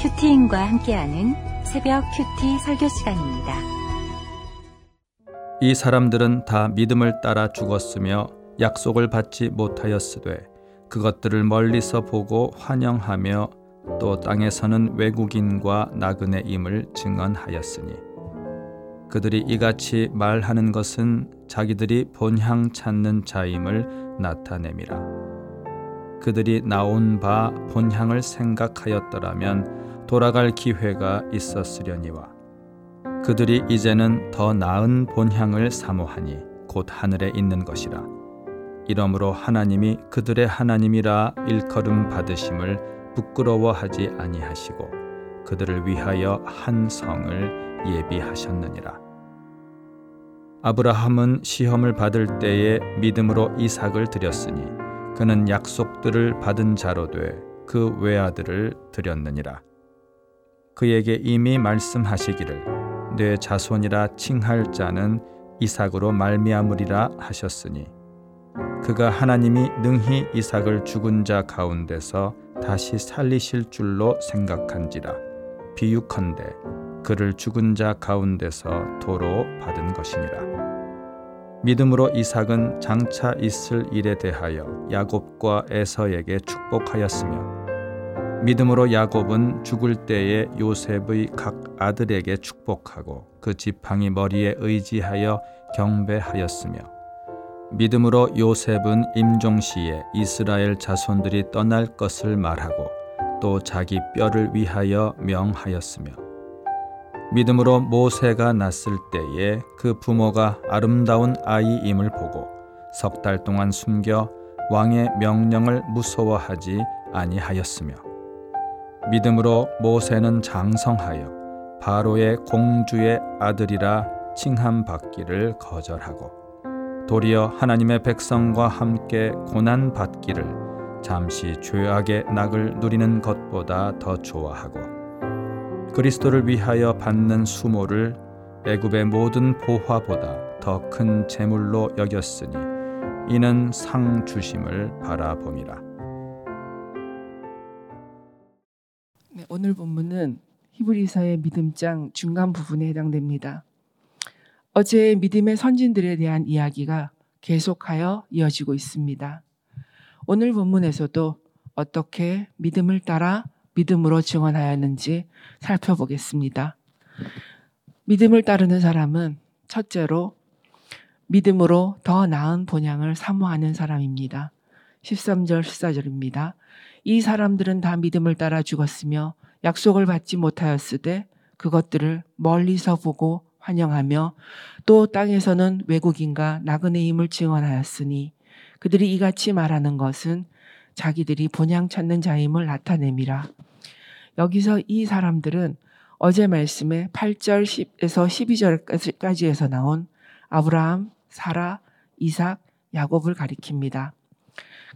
큐티인과 함께하는 새벽 큐티 설교 시간입니다. 이 사람들은 다 믿음을 따라 죽었으며 약속을 받지 못하였으되 그것들을 멀리서 보고 환영하며 또 땅에서는 외국인과 나그네임을 증언하였으니 그들이 이같이 말하는 것은 자기들이 본향 찾는 자임을 나타냄이라 그들이 나온 바 본향을 생각하였더라면 돌아갈 기회가 있었으려니와 그들이 이제는 더 나은 본향을 사모하니 곧 하늘에 있는 것이라. 이러므로 하나님이 그들의 하나님이라 일컬음 받으심을 부끄러워하지 아니하시고 그들을 위하여 한 성을 예비하셨느니라. 아브라함은 시험을 받을 때에 믿음으로 이삭을 드렸으니 그는 약속들을 받은 자로 돼 그 외아들을 드렸느니라 그에게 이미 말씀하시기를 내 자손이라 칭할 자는 이삭으로 말미암으리라 하셨으니 그가 하나님이 능히 이삭을 죽은 자 가운데서 다시 살리실 줄로 생각한지라 비유컨대 그를 죽은 자 가운데서 도로 받은 것이니라. 믿음으로 이삭은 장차 있을 일에 대하여 야곱과 에서에게 축복하였으며 믿음으로 야곱은 죽을 때에 요셉의 각 아들에게 축복하고 그 지팡이 머리에 의지하여 경배하였으며 믿음으로 요셉은 임종 시에 이스라엘 자손들이 떠날 것을 말하고 또 자기 뼈를 위하여 명하였으며 믿음으로 모세가 났을 때에 그 부모가 아름다운 아이임을 보고 석 달 동안 숨겨 왕의 명령을 무서워하지 아니하였으며 믿음으로 모세는 장성하여 바로의 공주의 아들이라 칭함 받기를 거절하고 도리어 하나님의 백성과 함께 고난 받기를 잠시 죄악의 낙을 누리는 것보다 더 좋아하고 그리스도를 위하여 받는 수모를 애굽의 모든 보화보다 더 큰 재물로 여겼으니 이는 상 주심을 바라봄이라. 오늘 본문은 히브리서의 믿음장 중간 부분에 해당됩니다. 어제 믿음의 선진들에 대한 이야기가 계속하여 이어지고 있습니다. 오늘 본문에서도 어떻게 믿음을 따라 믿음으로 증언하였는지 살펴보겠습니다. 믿음을 따르는 사람은 첫째로 믿음으로 더 나은 본향을 사모하는 사람입니다. 13절 14절입니다. 이 사람들은 다 믿음을 따라 죽었으며 약속을 받지 못하였으되 그것들을 멀리서 보고 환영하며 또 땅에서는 외국인과 나그네임을 증언하였으니 그들이 이같이 말하는 것은 자기들이 본향 찾는 자임을 나타냄이라. 여기서 이 사람들은 어제 말씀에 8절 10에서 12절까지에서 나온 아브라함, 사라, 이삭, 야곱을 가리킵니다.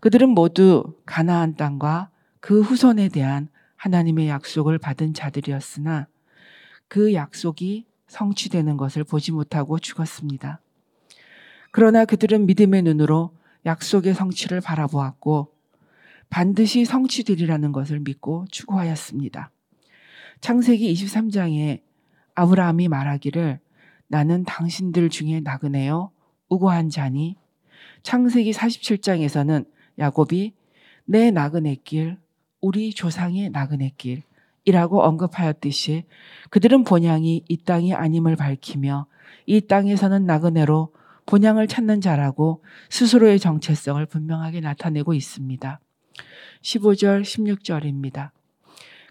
그들은 모두 가나안 땅과 그 후손에 대한 하나님의 약속을 받은 자들이었으나 그 약속이 성취되는 것을 보지 못하고 죽었습니다. 그러나 그들은 믿음의 눈으로 약속의 성취를 바라보았고 반드시 성취되리라는 것을 믿고 추구하였습니다. 창세기 23장에 아브라함이 말하기를 나는 당신들 중에 나그네요 우고한 자니 창세기 47장에서는 야곱이 내 나그네 길 우리 조상의 나그네 길이라고 언급하였듯이 그들은 본향이 이 땅이 아님을 밝히며 이 땅에서는 나그네로 본향을 찾는 자라고 스스로의 정체성을 분명하게 나타내고 있습니다. 15절, 16절입니다.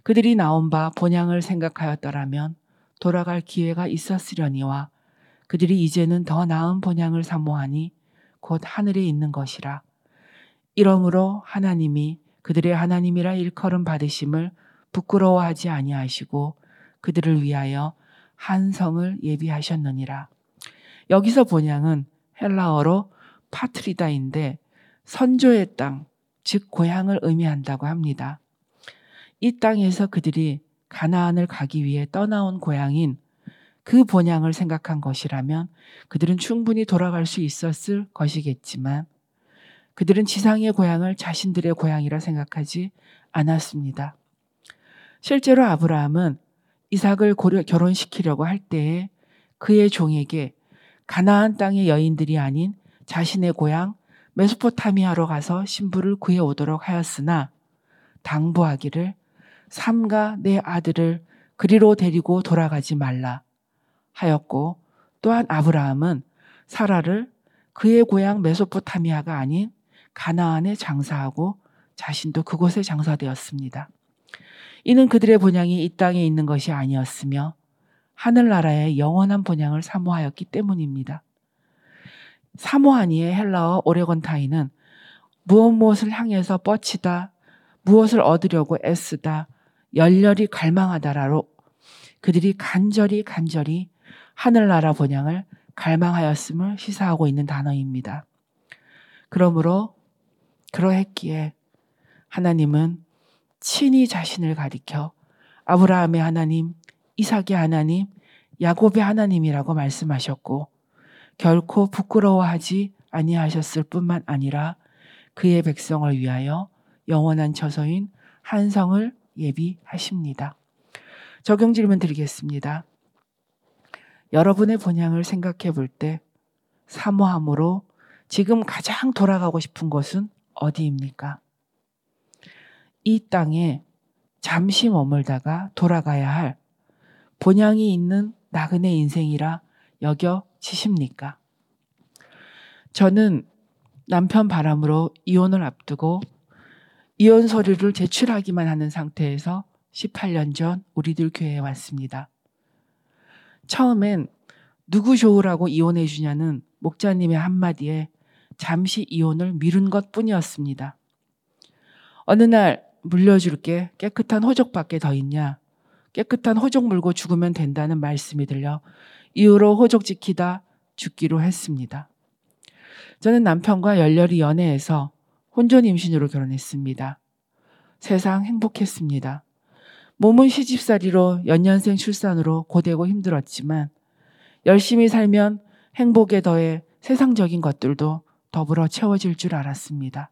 그들이 나온 바 본향을 생각하였더라면 돌아갈 기회가 있었으려니와 그들이 이제는 더 나은 본향을 사모하니 곧 하늘에 있는 것이라. 이러므로 하나님이 그들의 하나님이라 일컬음 받으심을 부끄러워하지 아니하시고 그들을 위하여 한 성을 예비하셨느니라. 여기서 본향은 헬라어로 파트리다인데 선조의 땅, 즉 고향을 의미한다고 합니다. 이 땅에서 그들이 가나안을 가기 위해 떠나온 고향인 그 본향을 생각한 것이라면 그들은 충분히 돌아갈 수 있었을 것이겠지만 그들은 지상의 고향을 자신들의 고향이라 생각하지 않았습니다. 실제로 아브라함은 이삭을 고려, 결혼시키려고 할 때에 그의 종에게 가나안 땅의 여인들이 아닌 자신의 고향 메소포타미아로 가서 신부를 구해 오도록 하였으나 당부하기를 삼가 내 아들을 그리로 데리고 돌아가지 말라 하였고 또한 아브라함은 사라를 그의 고향 메소포타미아가 아닌 가나안에 장사하고 자신도 그곳에 장사되었습니다. 이는 그들의 본향이 이 땅에 있는 것이 아니었으며 하늘나라의 영원한 본향을 사모하였기 때문입니다. 사모하니의 헬라어 오레곤타이는 무엇 무엇을 향해서 뻗치다, 무엇을 얻으려고 애쓰다, 열렬히 갈망하다라로 그들이 간절히 간절히 하늘나라 본향을 갈망하였음을 시사하고 있는 단어입니다. 그러므로 그러했기에 하나님은 친히 자신을 가리켜 아브라함의 하나님, 이삭의 하나님, 야곱의 하나님이라고 말씀하셨고 결코 부끄러워하지 아니하셨을 뿐만 아니라 그의 백성을 위하여 영원한 처소인 한성을 예비하십니다. 적용 질문 드리겠습니다. 여러분의 본향을 생각해 볼 때 사모함으로 지금 가장 돌아가고 싶은 곳은 어디입니까? 이 땅에 잠시 머물다가 돌아가야 할 본향이 있는 나그네 인생이라 여겨지십니까? 저는 남편 바람으로 이혼을 앞두고 이혼 서류를 제출하기만 하는 상태에서 18년 전 우리들 교회에 왔습니다. 처음엔 누구 좋으라고 이혼해 주냐는 목자님의 한마디에 잠시 이혼을 미룬 것 뿐이었습니다. 어느 날 물려줄 게 깨끗한 호족밖에 더 있냐? 깨끗한 호족 물고 죽으면 된다는 말씀이 들려 이후로 호족 지키다 죽기로 했습니다. 저는 남편과 열렬히 연애해서 혼전 임신으로 결혼했습니다. 세상 행복했습니다. 몸은 시집살이로 연년생 출산으로 고되고 힘들었지만 열심히 살면 행복에 더해 세상적인 것들도 더불어 채워질 줄 알았습니다.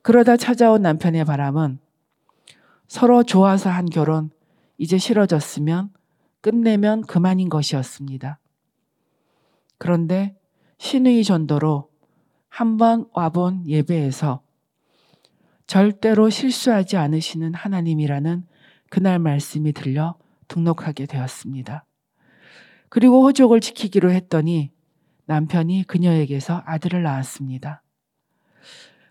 그러다 찾아온 남편의 바람은 서로 좋아서 한 결혼 이제 싫어졌으면 끝내면 그만인 것이었습니다. 그런데 신의 전도로 한번 와본 예배에서 절대로 실수하지 않으시는 하나님이라는 그날 말씀이 들려 등록하게 되었습니다. 그리고 호족을 지키기로 했더니 남편이 그녀에게서 아들을 낳았습니다.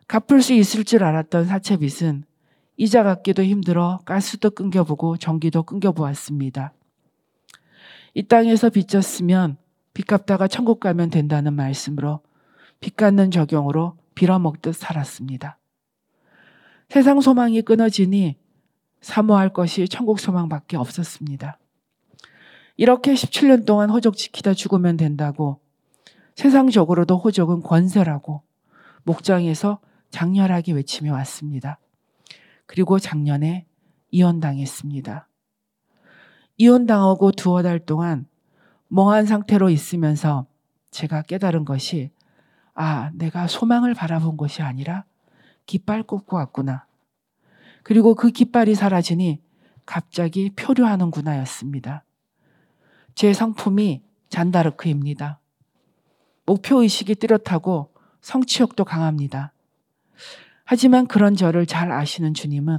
갚을 수 있을 줄 알았던 사채빚은 이자 갚기도 힘들어 가스도 끊겨보고 전기도 끊겨보았습니다. 이 땅에서 빚졌으면 빚 갚다가 천국 가면 된다는 말씀으로 빚 갚는 적용으로 빌어먹듯 살았습니다. 세상 소망이 끊어지니 사모할 것이 천국 소망밖에 없었습니다. 이렇게 17년 동안 호적 지키다 죽으면 된다고 세상적으로도 호적은 권세라고 목장에서 장렬하게 외치며 왔습니다. 그리고 작년에 이혼당했습니다. 이혼당하고 두어 달 동안 멍한 상태로 있으면서 제가 깨달은 것이 아, 내가 소망을 바라본 것이 아니라 깃발 꼽고 왔구나. 그리고 그 깃발이 사라지니 갑자기 표류하는구나 였습니다. 제 성품이 잔다르크입니다. 목표의식이 뚜렷하고 성취욕도 강합니다. 하지만 그런 저를 잘 아시는 주님은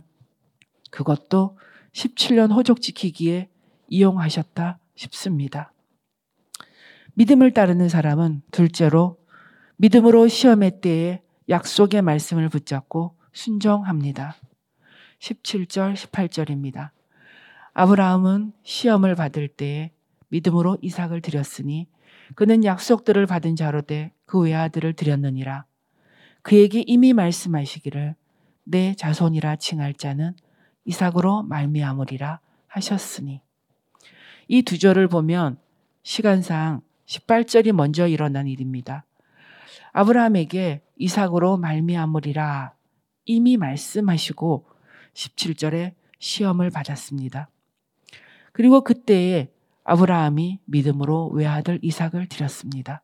그것도 17년 호족 지키기에 이용하셨다 싶습니다. 믿음을 따르는 사람은 둘째로 믿음으로 시험의 때에 약속의 말씀을 붙잡고 순종합니다. 17절, 18절입니다. 아브라함은 시험을 받을 때에 믿음으로 이삭을 드렸으니 그는 약속들을 받은 자로 돼그 외아들을 드렸느니라. 그에게 이미 말씀하시기를 내 자손이라 칭할 자는 이삭으로 말미암으리라 하셨으니 이 두 절을 보면 시간상 18절이 먼저 일어난 일입니다. 아브라함에게 이삭으로 말미암으리라 이미 말씀하시고 17절에 시험을 받았습니다. 그리고 그때에 아브라함이 믿음으로 외아들 이삭을 드렸습니다.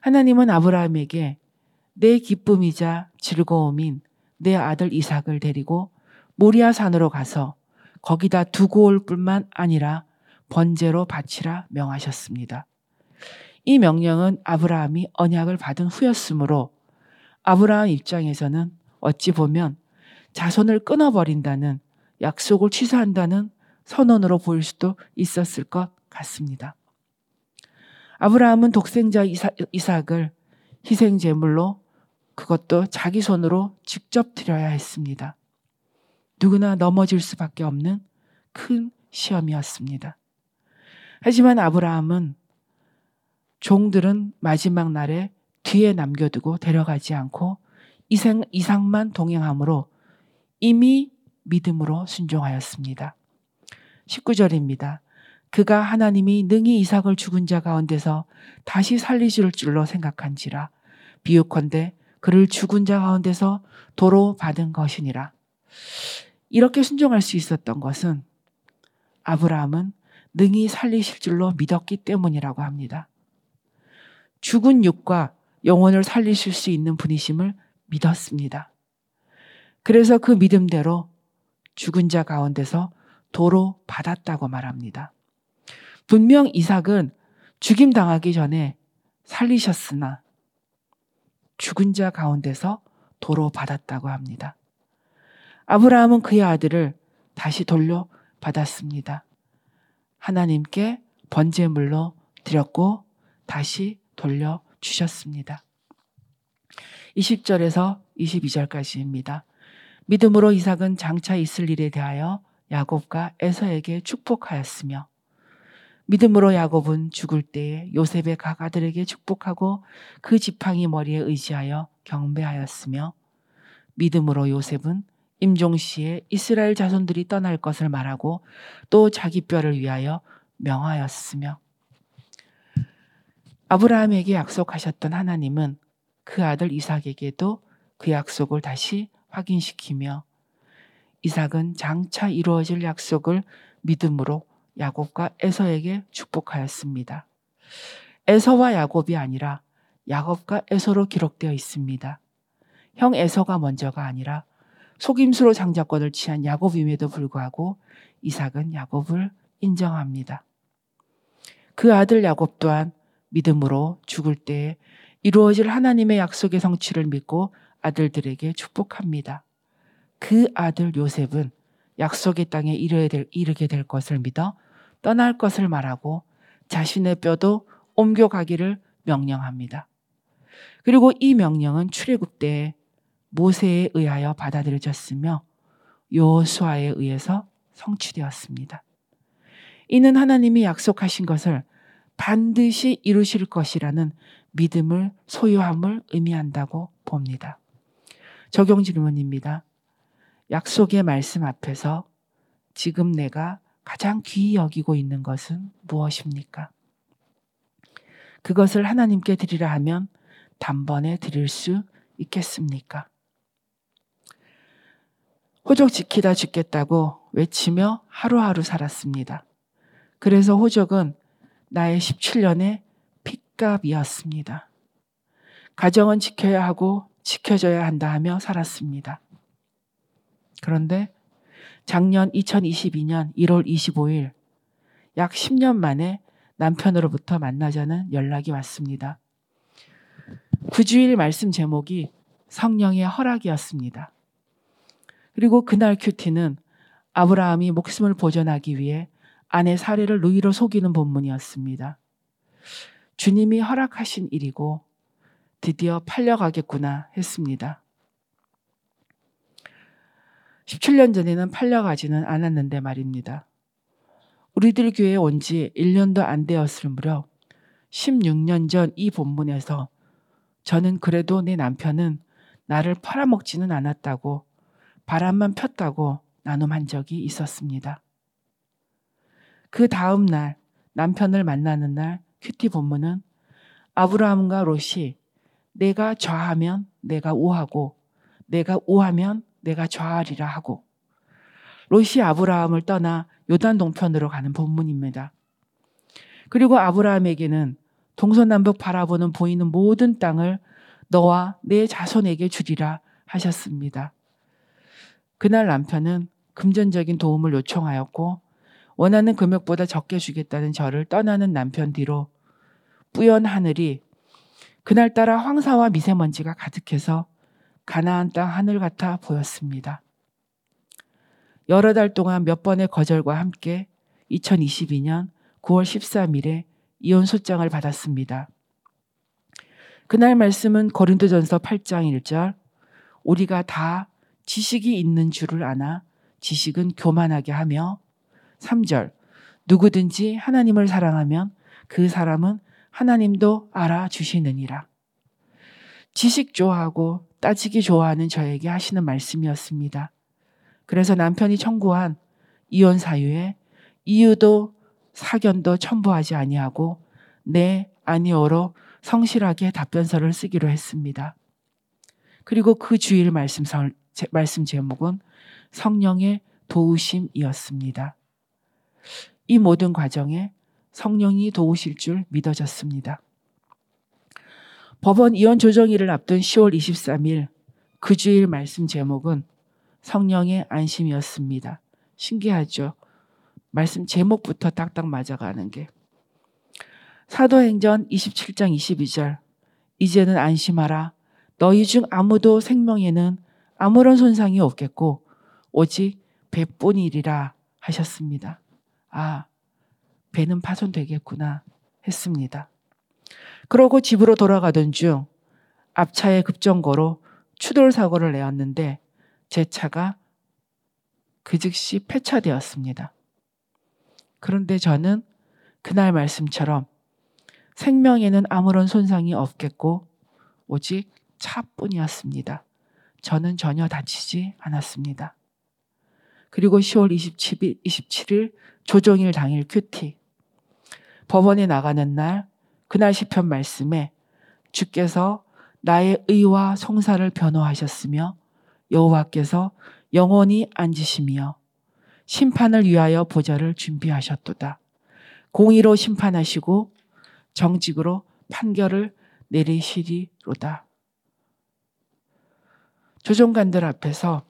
하나님은 아브라함에게 내 기쁨이자 즐거움인 내 아들 이삭을 데리고 모리아 산으로 가서 거기다 두고 올 뿐만 아니라 번제로 바치라 명하셨습니다. 이 명령은 아브라함이 언약을 받은 후였으므로 아브라함 입장에서는 어찌 보면 자손을 끊어버린다는 약속을 취소한다는 선언으로 보일 수도 있었을 것 같습니다. 아브라함은 독생자 이삭을 희생 제물로 그것도 자기 손으로 직접 드려야 했습니다. 누구나 넘어질 수밖에 없는 큰 시험이었습니다. 하지만 아브라함은 종들은 마지막 날에 뒤에 남겨두고 데려가지 않고 이상, 이상만 동행함으로 이미 믿음으로 순종하였습니다. 19절입니다. 그가 하나님이 능히 이삭을 죽은 자 가운데서 다시 살리실 줄로 생각한지라 비유컨대 그를 죽은 자 가운데서 도로 받은 것이니라. 이렇게 순종할 수 있었던 것은 아브라함은 능히 살리실 줄로 믿었기 때문이라고 합니다. 죽은 육과 영혼을 살리실 수 있는 분이심을 믿었습니다. 그래서 그 믿음대로 죽은 자 가운데서 도로 받았다고 말합니다. 분명 이삭은 죽임 당하기 전에 살리셨으나 죽은 자 가운데서 도로 받았다고 합니다. 아브라함은 그의 아들을 다시 돌려 받았습니다. 하나님께 번제물로 드렸고 다시 돌려 주셨습니다. 20절에서 22절까지입니다. 믿음으로 이삭은 장차 있을 일에 대하여 야곱과 에서에게 축복하였으며 믿음으로 야곱은 죽을 때에 요셉의 각 아들에게 축복하고 그 지팡이 머리에 의지하여 경배하였으며 믿음으로 요셉은 임종 시에 이스라엘 자손들이 떠날 것을 말하고 또 자기 뼈를 위하여 명하였으며 아브라함에게 약속하셨던 하나님은 그 아들 이삭에게도 그 약속을 다시 확인시키며 이삭은 장차 이루어질 약속을 믿음으로 야곱과 에서에게 축복하였습니다. 에서와 야곱이 아니라 야곱과 에서로 기록되어 있습니다. 형 에서가 먼저가 아니라 속임수로 장자권을 취한 야곱임에도 불구하고 이삭은 야곱을 인정합니다. 그 아들 야곱 또한 믿음으로 죽을 때 이루어질 하나님의 약속의 성취를 믿고 아들들에게 축복합니다. 그 아들 요셉은 약속의 땅에 이르게 될 것을 믿어 떠날 것을 말하고 자신의 뼈도 옮겨가기를 명령합니다. 그리고 이 명령은 출애굽 때 모세에 의하여 받아들여졌으며 요수아에 의해서 성취되었습니다. 이는 하나님이 약속하신 것을 반드시 이루실 것이라는 믿음을 소유함을 의미한다고 봅니다. 적용 질문입니다. 약속의 말씀 앞에서 지금 내가 가장 귀히 여기고 있는 것은 무엇입니까? 그것을 하나님께 드리라 하면 단번에 드릴 수 있겠습니까? 호적 지키다 죽겠다고 외치며 하루하루 살았습니다. 그래서 호적은 나의 17년의 핏값이었습니다. 가정은 지켜야 하고 지켜져야 한다 하며 살았습니다. 그런데 작년 2022년 1월 25일 약 10년 만에 남편으로부터 만나자는 연락이 왔습니다. 그 주일 말씀 제목이 성령의 허락이었습니다. 그리고 그날 큐티는 아브라함이 목숨을 보존하기 위해 아내 사례를 누이로 속이는 본문이었습니다. 주님이 허락하신 일이고 드디어 팔려가겠구나 했습니다. 17년 전에는 팔려가지는 않았는데 말입니다. 우리들 교회에 온 지 1년도 안 되었을 무렵 16년 전 이 본문에서 저는 그래도 내 남편은 나를 팔아먹지는 않았다고 바람만 폈다고 나눔한 적이 있었습니다. 그 다음 날 남편을 만나는 날 큐티 본문은 아브라함과 롯이 내가 좌하면 내가 우하고 내가 우하면 내가 좌하리라 하고 롯이 아브라함을 떠나 요단 동편으로 가는 본문입니다. 그리고 아브라함에게는 동서남북 바라보는 보이는 모든 땅을 너와 내 자손에게 주리라 하셨습니다. 그날 남편은 금전적인 도움을 요청하였고 원하는 금액보다 적게 주겠다는 저를 떠나는 남편 뒤로 뿌연 하늘이 그날따라 황사와 미세먼지가 가득해서 가나안 땅 하늘 같아 보였습니다. 여러 달 동안 몇 번의 거절과 함께 2022년 9월 13일에 이혼 소장을 받았습니다. 그날 말씀은 고린도전서 8장 1절 우리가 다 지식이 있는 줄을 아나 지식은 교만하게 하며 3절 누구든지 하나님을 사랑하면 그 사람은 하나님도 알아주시느니라. 지식 좋아하고 따지기 좋아하는 저에게 하시는 말씀이었습니다. 그래서 남편이 청구한 이혼 사유에 이유도 사견도 첨부하지 아니하고 네 아니오로 성실하게 답변서를 쓰기로 했습니다. 그리고 그 주일 말씀, 말씀 제목은 성령의 도우심이었습니다. 이 모든 과정에 성령이 도우실 줄 믿어졌습니다. 법원 이혼 조정일을 앞둔 10월 23일 그 주일 말씀 제목은 성령의 안심이었습니다. 신기하죠? 말씀 제목부터 딱딱 맞아가는 게. 사도행전 27장 22절. 이제는 안심하라. 너희 중 아무도 생명에는 아무런 손상이 없겠고, 오직 배뿐이리라 하셨습니다. 아, 배는 파손되겠구나 했습니다. 그러고 집으로 돌아가던 중 앞차에 급정거로 추돌 사고를 내었는데 제 차가 그 즉시 폐차되었습니다. 그런데 저는 그날 말씀처럼 생명에는 아무런 손상이 없겠고 오직 차뿐이었습니다. 저는 전혀 다치지 않았습니다. 그리고 10월 27일, 27일 조정일 당일 큐티. 법원에 나가는 날, 그날 시편 말씀에 주께서 나의 의와 송사를 변호하셨으며 여호와께서 영원히 앉으시며 심판을 위하여 보좌를 준비하셨도다. 공의로 심판하시고 정직으로 판결을 내리시리로다. 조정관들 앞에서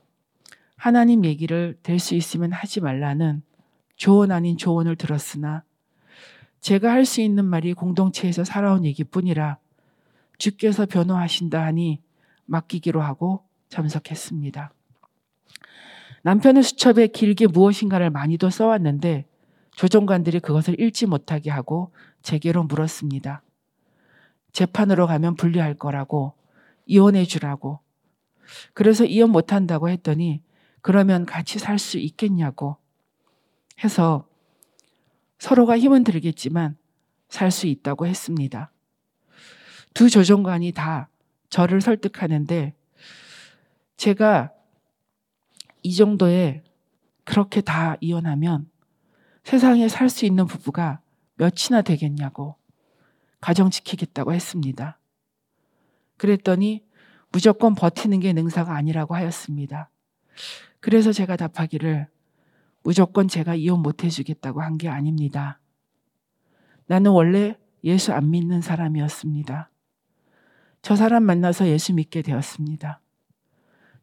하나님 얘기를 될 수 있으면 하지 말라는 조언 아닌 조언을 들었으나 제가 할 수 있는 말이 공동체에서 살아온 얘기뿐이라 주께서 변호하신다 하니 맡기기로 하고 참석했습니다. 남편은 수첩에 길게 무엇인가를 많이도 써왔는데 조정관들이 그것을 읽지 못하게 하고 제게로 물었습니다. 재판으로 가면 불리할 거라고 이혼해 주라고. 그래서 이혼 못한다고 했더니 그러면 같이 살 수 있겠냐고 해서 서로가 힘은 들겠지만 살 수 있다고 했습니다. 두 조정관이 다 저를 설득하는데 제가 이 정도에 그렇게 다 이혼하면 세상에 살 수 있는 부부가 몇이나 되겠냐고 가정 지키겠다고 했습니다. 그랬더니 무조건 버티는 게 능사가 아니라고 하였습니다. 그래서 제가 답하기를 무조건 제가 이혼 못 해주겠다고 한 게 아닙니다. 나는 원래 예수 안 믿는 사람이었습니다. 저 사람 만나서 예수 믿게 되었습니다.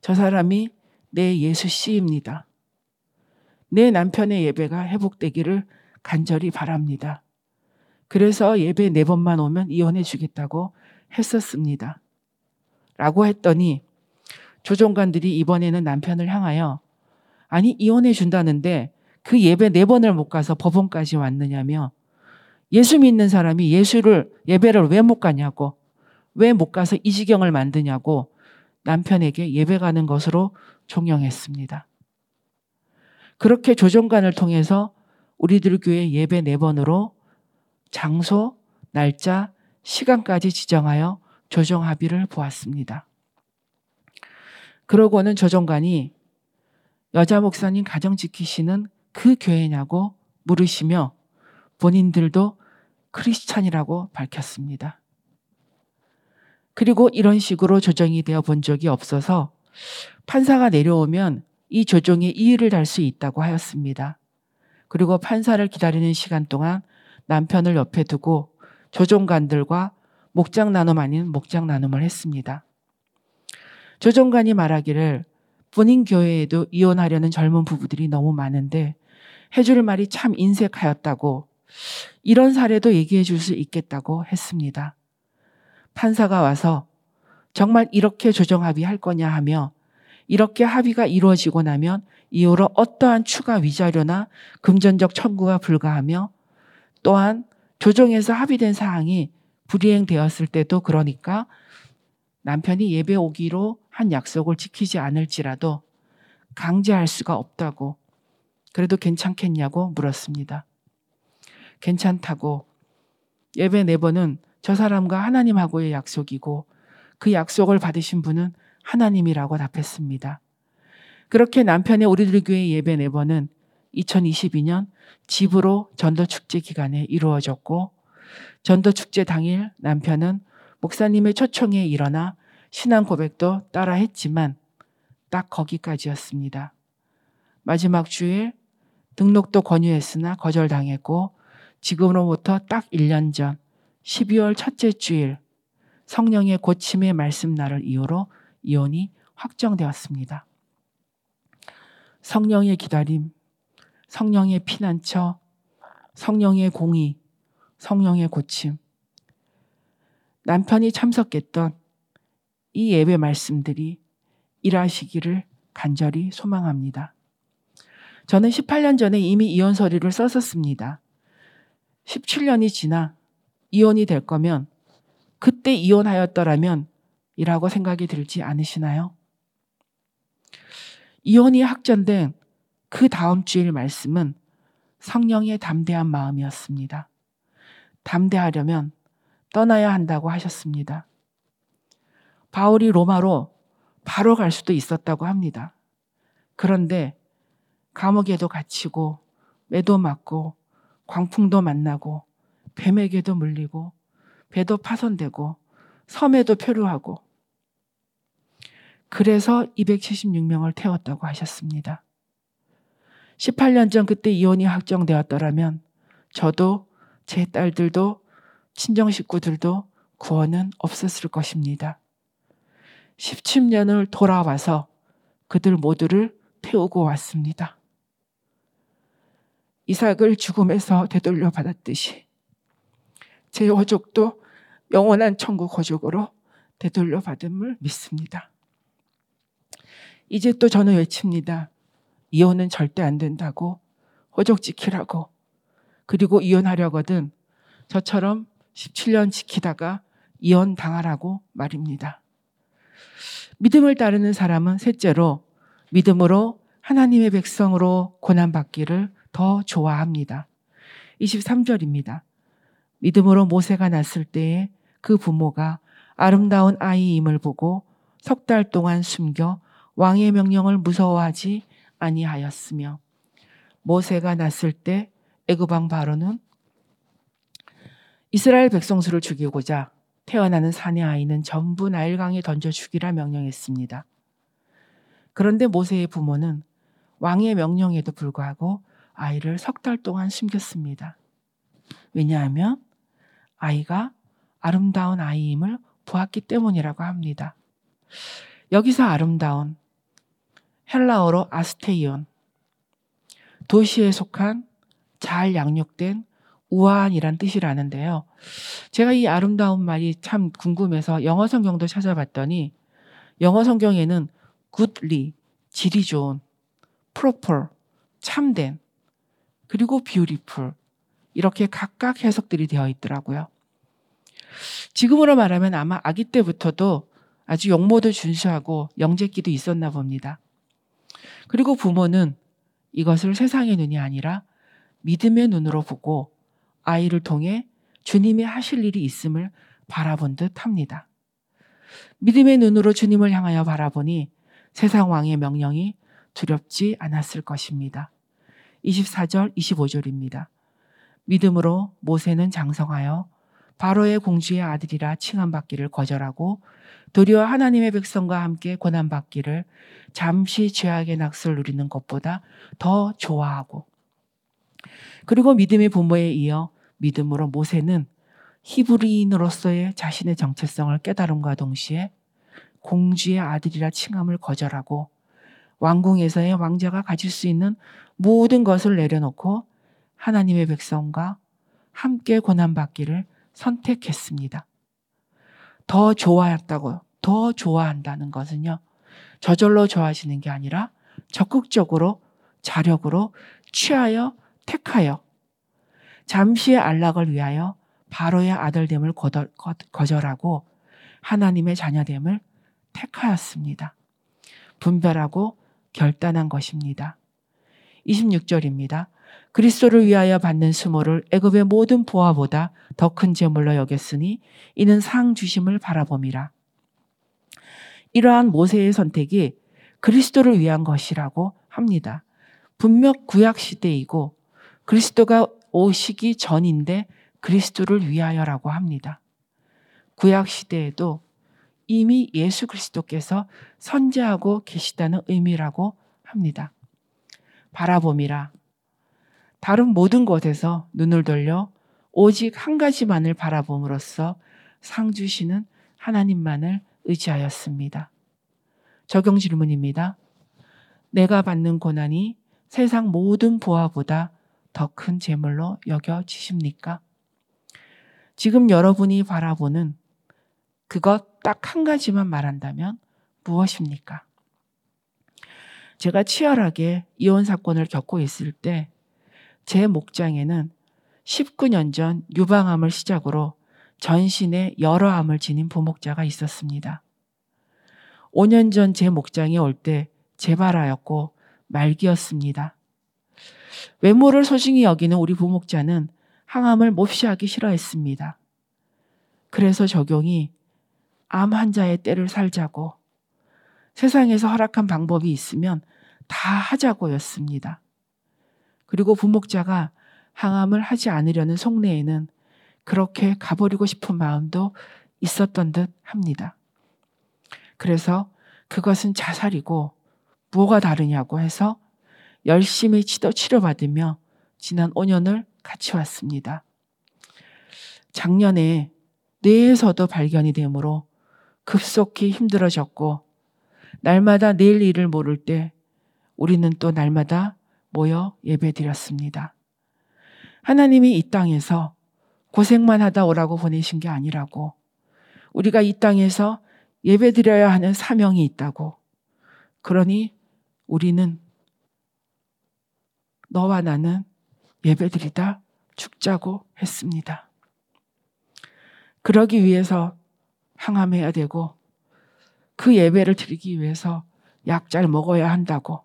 저 사람이 내 예수 씨입니다. 내 남편의 예배가 회복되기를 간절히 바랍니다. 그래서 예배 네 번만 오면 이혼해 주겠다고 했었습니다. 라고 했더니 조종관들이 이번에는 남편을 향하여 아니 이혼해 준다는데 그 예배 네 번을 못 가서 법원까지 왔느냐며 예수 믿는 사람이 예수를 예배를 왜 못 가냐고 왜 못 가서 이 지경을 만드냐고 남편에게 예배 가는 것으로 종용했습니다. 그렇게 조정관을 통해서 우리들 교회 예배 네 번으로 장소, 날짜, 시간까지 지정하여 조정 합의를 보았습니다. 그러고는 조정관이 여자 목사님 가정 지키시는 그 교회냐고 물으시며 본인들도 크리스찬이라고 밝혔습니다. 그리고 이런 식으로 조정이 되어 본 적이 없어서 판사가 내려오면 이 조정에 이의를 달 수 있다고 하였습니다. 그리고 판사를 기다리는 시간 동안 남편을 옆에 두고 조정관들과 목장 나눔 아닌 목장 나눔을 했습니다. 조정관이 말하기를 본인 교회에도 이혼하려는 젊은 부부들이 너무 많은데 해줄 말이 참 인색하였다고 이런 사례도 얘기해 줄 수 있겠다고 했습니다. 판사가 와서 정말 이렇게 조정 합의 할 거냐 하며 이렇게 합의가 이루어지고 나면 이후로 어떠한 추가 위자료나 금전적 청구가 불가하며 또한 조정에서 합의된 사항이 불이행되었을 때도 그러니까 남편이 예배 오기로 한 약속을 지키지 않을지라도 강제할 수가 없다고 그래도 괜찮겠냐고 물었습니다. 괜찮다고 예배 네 번은 저 사람과 하나님하고의 약속이고 그 약속을 받으신 분은 하나님이라고 답했습니다. 그렇게 남편의 우리들 교회 예배 네 번은 2022년 집으로 전도 축제 기간에 이루어졌고 전도 축제 당일 남편은 목사님의 초청에 일어나 신앙 고백도 따라 했지만 딱 거기까지였습니다. 마지막 주일 등록도 권유했으나 거절당했고 지금으로부터 딱 1년 전 12월 첫째 주일 성령의 고침의 말씀 날을 이유로 이혼이 확정되었습니다. 성령의 기다림, 성령의 피난처, 성령의 공의, 성령의 고침. 남편이 참석했던 이 예배 말씀들이 일하시기를 간절히 소망합니다. 저는 18년 전에 이미 이혼 서류를 썼었습니다. 17년이 지나 이혼이 될 거면 그때 이혼하였더라면 이라고 생각이 들지 않으시나요? 이혼이 확정된 그 다음 주일 말씀은 성령의 담대한 마음이었습니다. 담대하려면 떠나야 한다고 하셨습니다. 바울이 로마로 바로 갈 수도 있었다고 합니다. 그런데 감옥에도 갇히고 매도 맞고 광풍도 만나고 뱀에게도 물리고 배도 파손되고 섬에도 표류하고 그래서 276명을 태웠다고 하셨습니다. 18년 전 그때 이혼이 확정되었더라면 저도 제 딸들도 친정 식구들도 구원은 없었을 것입니다. 17년을 돌아와서 그들 모두를 태우고 왔습니다. 이삭을 죽음에서 되돌려 받았듯이 제 호족도 영원한 천국 호족으로 되돌려 받음을 믿습니다. 이제 또 저는 외칩니다. 이혼은 절대 안 된다고 호족 지키라고 그리고 이혼하려거든 저처럼 17년 지키다가 이혼 당하라고 말입니다. 믿음을 따르는 사람은 셋째로 믿음으로 하나님의 백성으로 고난받기를 더 좋아합니다. 23절입니다. 믿음으로 모세가 났을 때에 그 부모가 아름다운 아이임을 보고 석 달 동안 숨겨 왕의 명령을 무서워하지 아니하였으며 모세가 났을 때 애굽왕 바로는 이스라엘 백성수를 죽이고자 태어나는 사내 아이는 전부 나일강에 던져 죽이라 명령했습니다. 그런데 모세의 부모는 왕의 명령에도 불구하고 아이를 석 달 동안 숨겼습니다. 왜냐하면 아이가 아름다운 아이임을 보았기 때문이라고 합니다. 여기서 아름다운 헬라어로 아스테이온 도시에 속한 잘 양육된 우아한이란 뜻이라는데요. 제가 이 아름다운 말이 참 궁금해서 영어 성경도 찾아봤더니 영어 성경에는 goodly, 질이 좋은, proper, 참된, 그리고 beautiful 이렇게 각각 해석들이 되어 있더라고요. 지금으로 말하면 아마 아기 때부터도 아주 용모도 준수하고 영재기도 있었나 봅니다. 그리고 부모는 이것을 세상의 눈이 아니라 믿음의 눈으로 보고 아이를 통해 주님이 하실 일이 있음을 바라본 듯 합니다. 믿음의 눈으로 주님을 향하여 바라보니 세상 왕의 명령이 두렵지 않았을 것입니다. 24절, 25절입니다. 믿음으로 모세는 장성하여 바로의 공주의 아들이라 칭함받기를 거절하고 도리어 하나님의 백성과 함께 고난받기를 잠시 죄악의 낙을 누리는 것보다 더 좋아하고 그리고 믿음의 부모에 이어 믿음으로 모세는 히브리인으로서의 자신의 정체성을 깨달음과 동시에 공주의 아들이라 칭함을 거절하고 왕궁에서의 왕자가 가질 수 있는 모든 것을 내려놓고 하나님의 백성과 함께 고난받기를 선택했습니다. 더 좋아했다고, 더 좋아한다는 것은요, 저절로 좋아하시는 게 아니라 적극적으로 자력으로 취하여 택하여 잠시의 안락을 위하여 바로의 아들됨을 거절하고 하나님의 자녀됨을 택하였습니다. 분별하고 결단한 것입니다. 26절입니다. 그리스도를 위하여 받는 수모를 애굽의 모든 보화보다 더 큰 제물로 여겼으니 이는 상 주심을 바라봄이라. 이러한 모세의 선택이 그리스도를 위한 것이라고 합니다. 분명 구약 시대이고 그리스도가 오시기 전인데 그리스도를 위하여라고 합니다. 구약 시대에도 이미 예수 그리스도께서 선제하고 계시다는 의미라고 합니다. 바라봄이라 다른 모든 것에서 눈을 돌려 오직 한 가지만을 바라봄으로써 상 주시는 하나님만을 의지하였습니다. 적용 질문입니다. 내가 받는 고난이 세상 모든 보화보다 더 큰 재물로 여겨지십니까? 지금 여러분이 바라보는 그것 딱 한 가지만 말한다면 무엇입니까? 제가 치열하게 이혼 사건을 겪고 있을 때 제 목장에는 19년 전 유방암을 시작으로 전신에 여러 암을 지닌 부목자가 있었습니다. 5년 전 제 목장에 올 때 재발하였고 말기였습니다. 외모를 소중히 여기는 우리 부목자는 항암을 몹시 하기 싫어했습니다. 그래서 적용이 암 환자의 때를 살자고 세상에서 허락한 방법이 있으면 다 하자고였습니다. 그리고 부목자가 항암을 하지 않으려는 속내에는 그렇게 가버리고 싶은 마음도 있었던 듯 합니다. 그래서 그것은 자살이고 뭐가 다르냐고 해서 열심히 치료, 치료받으며 지난 5년을 같이 왔습니다. 작년에 뇌에서도 발견이 되므로 급속히 힘들어졌고 날마다 내일 일을 모를 때 우리는 또 날마다 모여 예배 드렸습니다. 하나님이 이 땅에서 고생만 하다 오라고 보내신 게 아니라고 우리가 이 땅에서 예배 드려야 하는 사명이 있다고 그러니 우리는 너와 나는 예배 드리다 죽자고 했습니다. 그러기 위해서 항암해야 되고 그 예배를 드리기 위해서 약잘 먹어야 한다고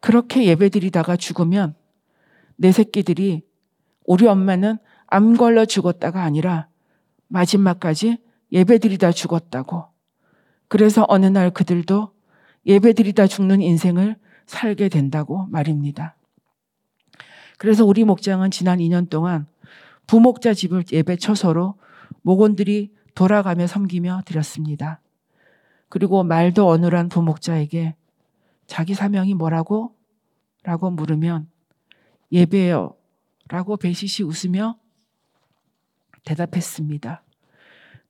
그렇게 예배 드리다가 죽으면 내 새끼들이 우리 엄마는 암 걸려 죽었다가 아니라 마지막까지 예배 드리다 죽었다고. 그래서 어느 날 그들도 예배 드리다 죽는 인생을 살게 된다고 말입니다. 그래서 우리 목장은 지난 2년 동안 부목자 집을 예배 처소로 목원들이 돌아가며 섬기며 드렸습니다. 그리고 말도 어눌한 부목자에게 자기 사명이 뭐라고? 라고 물으면 예배요. 라고 베시시 웃으며 대답했습니다.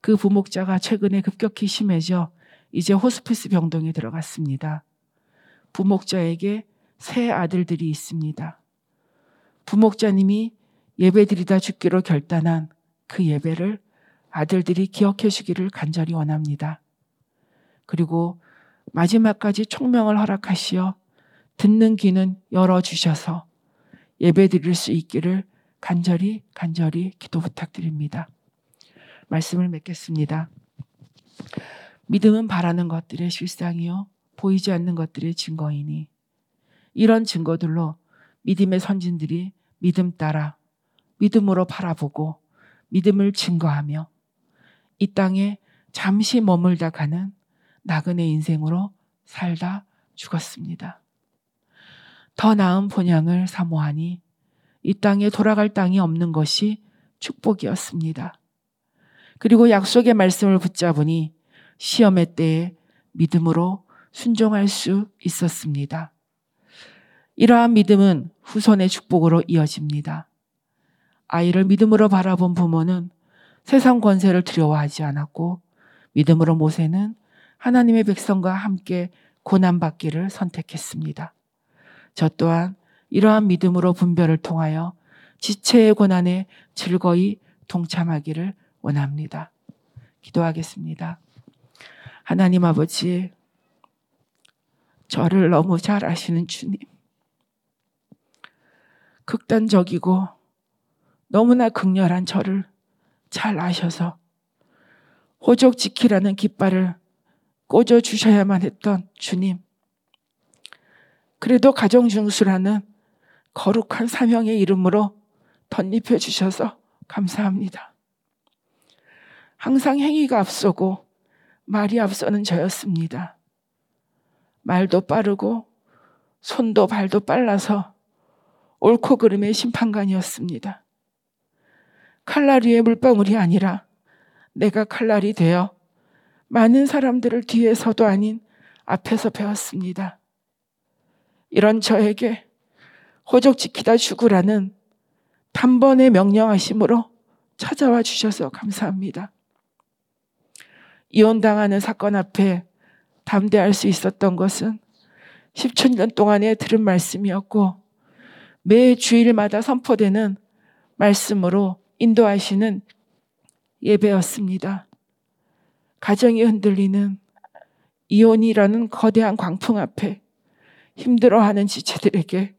그 부목자가 최근에 급격히 심해져 이제 호스피스 병동에 들어갔습니다. 부목자에게 세 아들들이 있습니다. 부목자님이 예배 드리다 죽기로 결단한 그 예배를 아들들이 기억해 주기를 간절히 원합니다. 그리고 마지막까지 총명을 허락하시어 듣는 귀는 열어주셔서 예배 드릴 수 있기를 간절히 간절히 기도 부탁드립니다. 말씀을 맺겠습니다. 믿음은 바라는 것들의 실상이요 보이지 않는 것들의 증거이니 이런 증거들로 믿음의 선진들이 믿음 따라 믿음으로 바라보고 믿음을 증거하며 이 땅에 잠시 머물다 가는 나그네 인생으로 살다 죽었습니다. 더 나은 본향을 사모하니 이 땅에 돌아갈 땅이 없는 것이 축복이었습니다. 그리고 약속의 말씀을 붙잡으니 시험의 때에 믿음으로 순종할 수 있었습니다. 이러한 믿음은 후손의 축복으로 이어집니다. 아이를 믿음으로 바라본 부모는 세상 권세를 두려워하지 않았고 믿음으로 모세는 하나님의 백성과 함께 고난받기를 선택했습니다. 저 또한 이러한 믿음으로 분별을 통하여 지체의 고난에 즐거이 동참하기를 원합니다. 기도하겠습니다. 하나님 아버지, 저를 너무 잘 아시는 주님. 극단적이고 너무나 극렬한 저를 잘 아셔서 호적 지키라는 깃발을 꽂아 주셔야만 했던 주님. 그래도 가정 중수라는 거룩한 사명의 이름으로 덧입혀 주셔서 감사합니다. 항상 행위가 앞서고 말이 앞서는 저였습니다. 말도 빠르고 손도 발도 빨라서 옳고 그름의 심판관이었습니다. 칼날 위에 물방울이 아니라 내가 칼날이 되어 많은 사람들을 뒤에서도 아닌 앞에서 배웠습니다. 이런 저에게 호적 지키다 죽으라는 단번에 명령하심으로 찾아와 주셔서 감사합니다. 이혼당하는 사건 앞에 담대할 수 있었던 것은 10천 동안에 들은 말씀이었고 매 주일마다 선포되는 말씀으로 인도하시는 예배였습니다. 가정이 흔들리는 이혼이라는 거대한 광풍 앞에 힘들어하는 지체들에게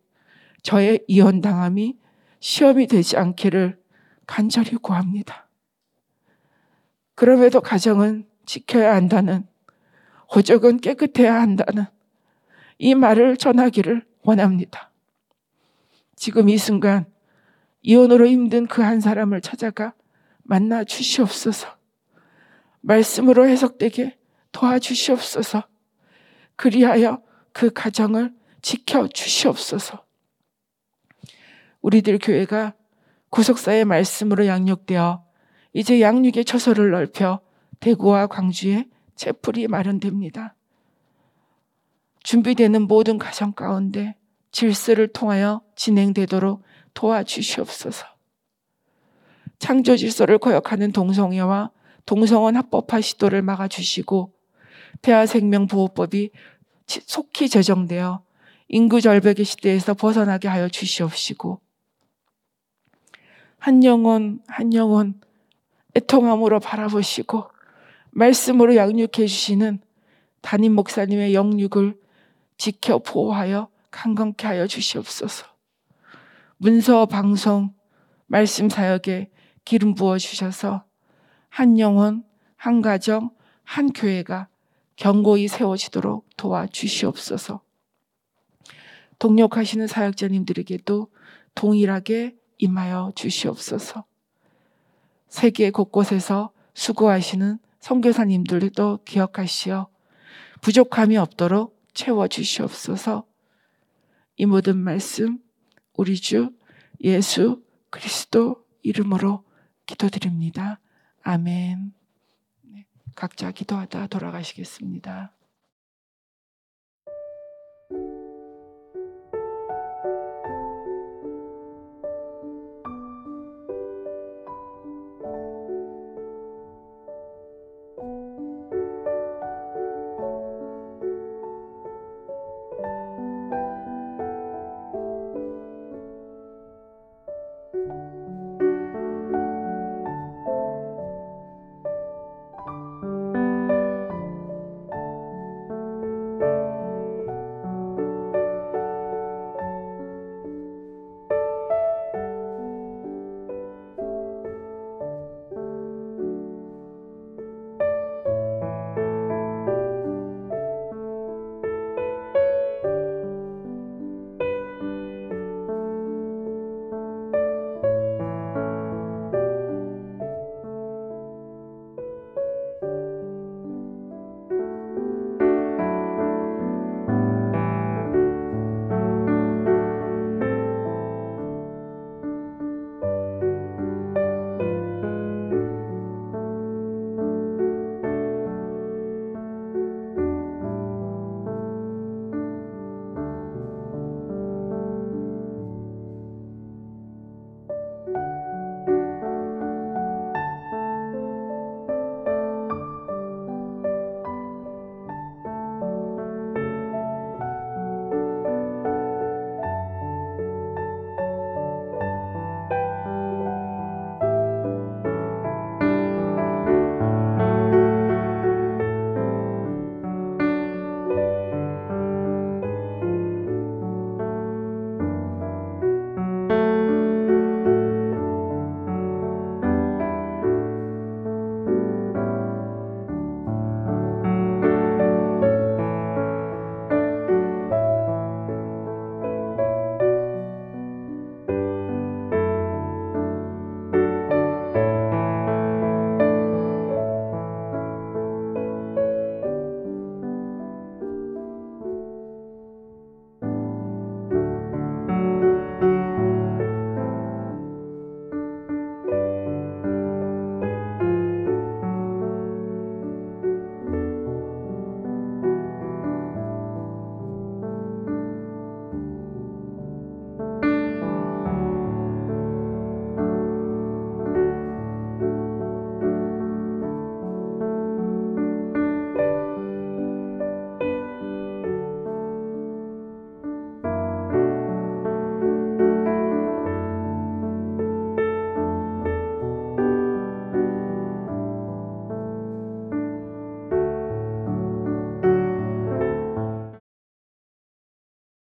저의 이혼당함이 시험이 되지 않기를 간절히 구합니다. 그럼에도 가정은 지켜야 한다는, 호적은 깨끗해야 한다는 이 말을 전하기를 원합니다. 지금 이 순간 이혼으로 힘든 그 한 사람을 찾아가 만나 주시옵소서. 말씀으로 해석되게 도와주시옵소서. 그리하여 그 가정을 지켜 주시옵소서. 우리들 교회가 구속사의 말씀으로 양육되어 이제 양육의 처소를 넓혀 대구와 광주에 채플이 마련됩니다. 준비되는 모든 가정 가운데 질서를 통하여 진행되도록 도와주시옵소서. 창조 질서를 거역하는 동성애와 동성원 합법화 시도를 막아주시고 대화생명보호법이 속히 제정되어 인구 절벽의 시대에서 벗어나게 하여 주시옵시고 한 영혼 한 영혼 애통함으로 바라보시고 말씀으로 양육해 주시는 담임 목사님의 영육을 지켜 보호하여 강건케 하여 주시옵소서. 문서 방송 말씀 사역에 기름 부어 주셔서 한 영혼, 한 가정, 한 교회가 견고히 세워지도록 도와 주시옵소서. 동력하시는 사역자님들에게도 동일하게 임하여 주시옵소서. 세계 곳곳에서 수고하시는 선교사님들도 기억하시어 부족함이 없도록 채워 주시옵소서. 이 모든 말씀 우리 주 예수 그리스도 이름으로 기도드립니다. 아멘. 네, 각자 기도하다 돌아가시겠습니다.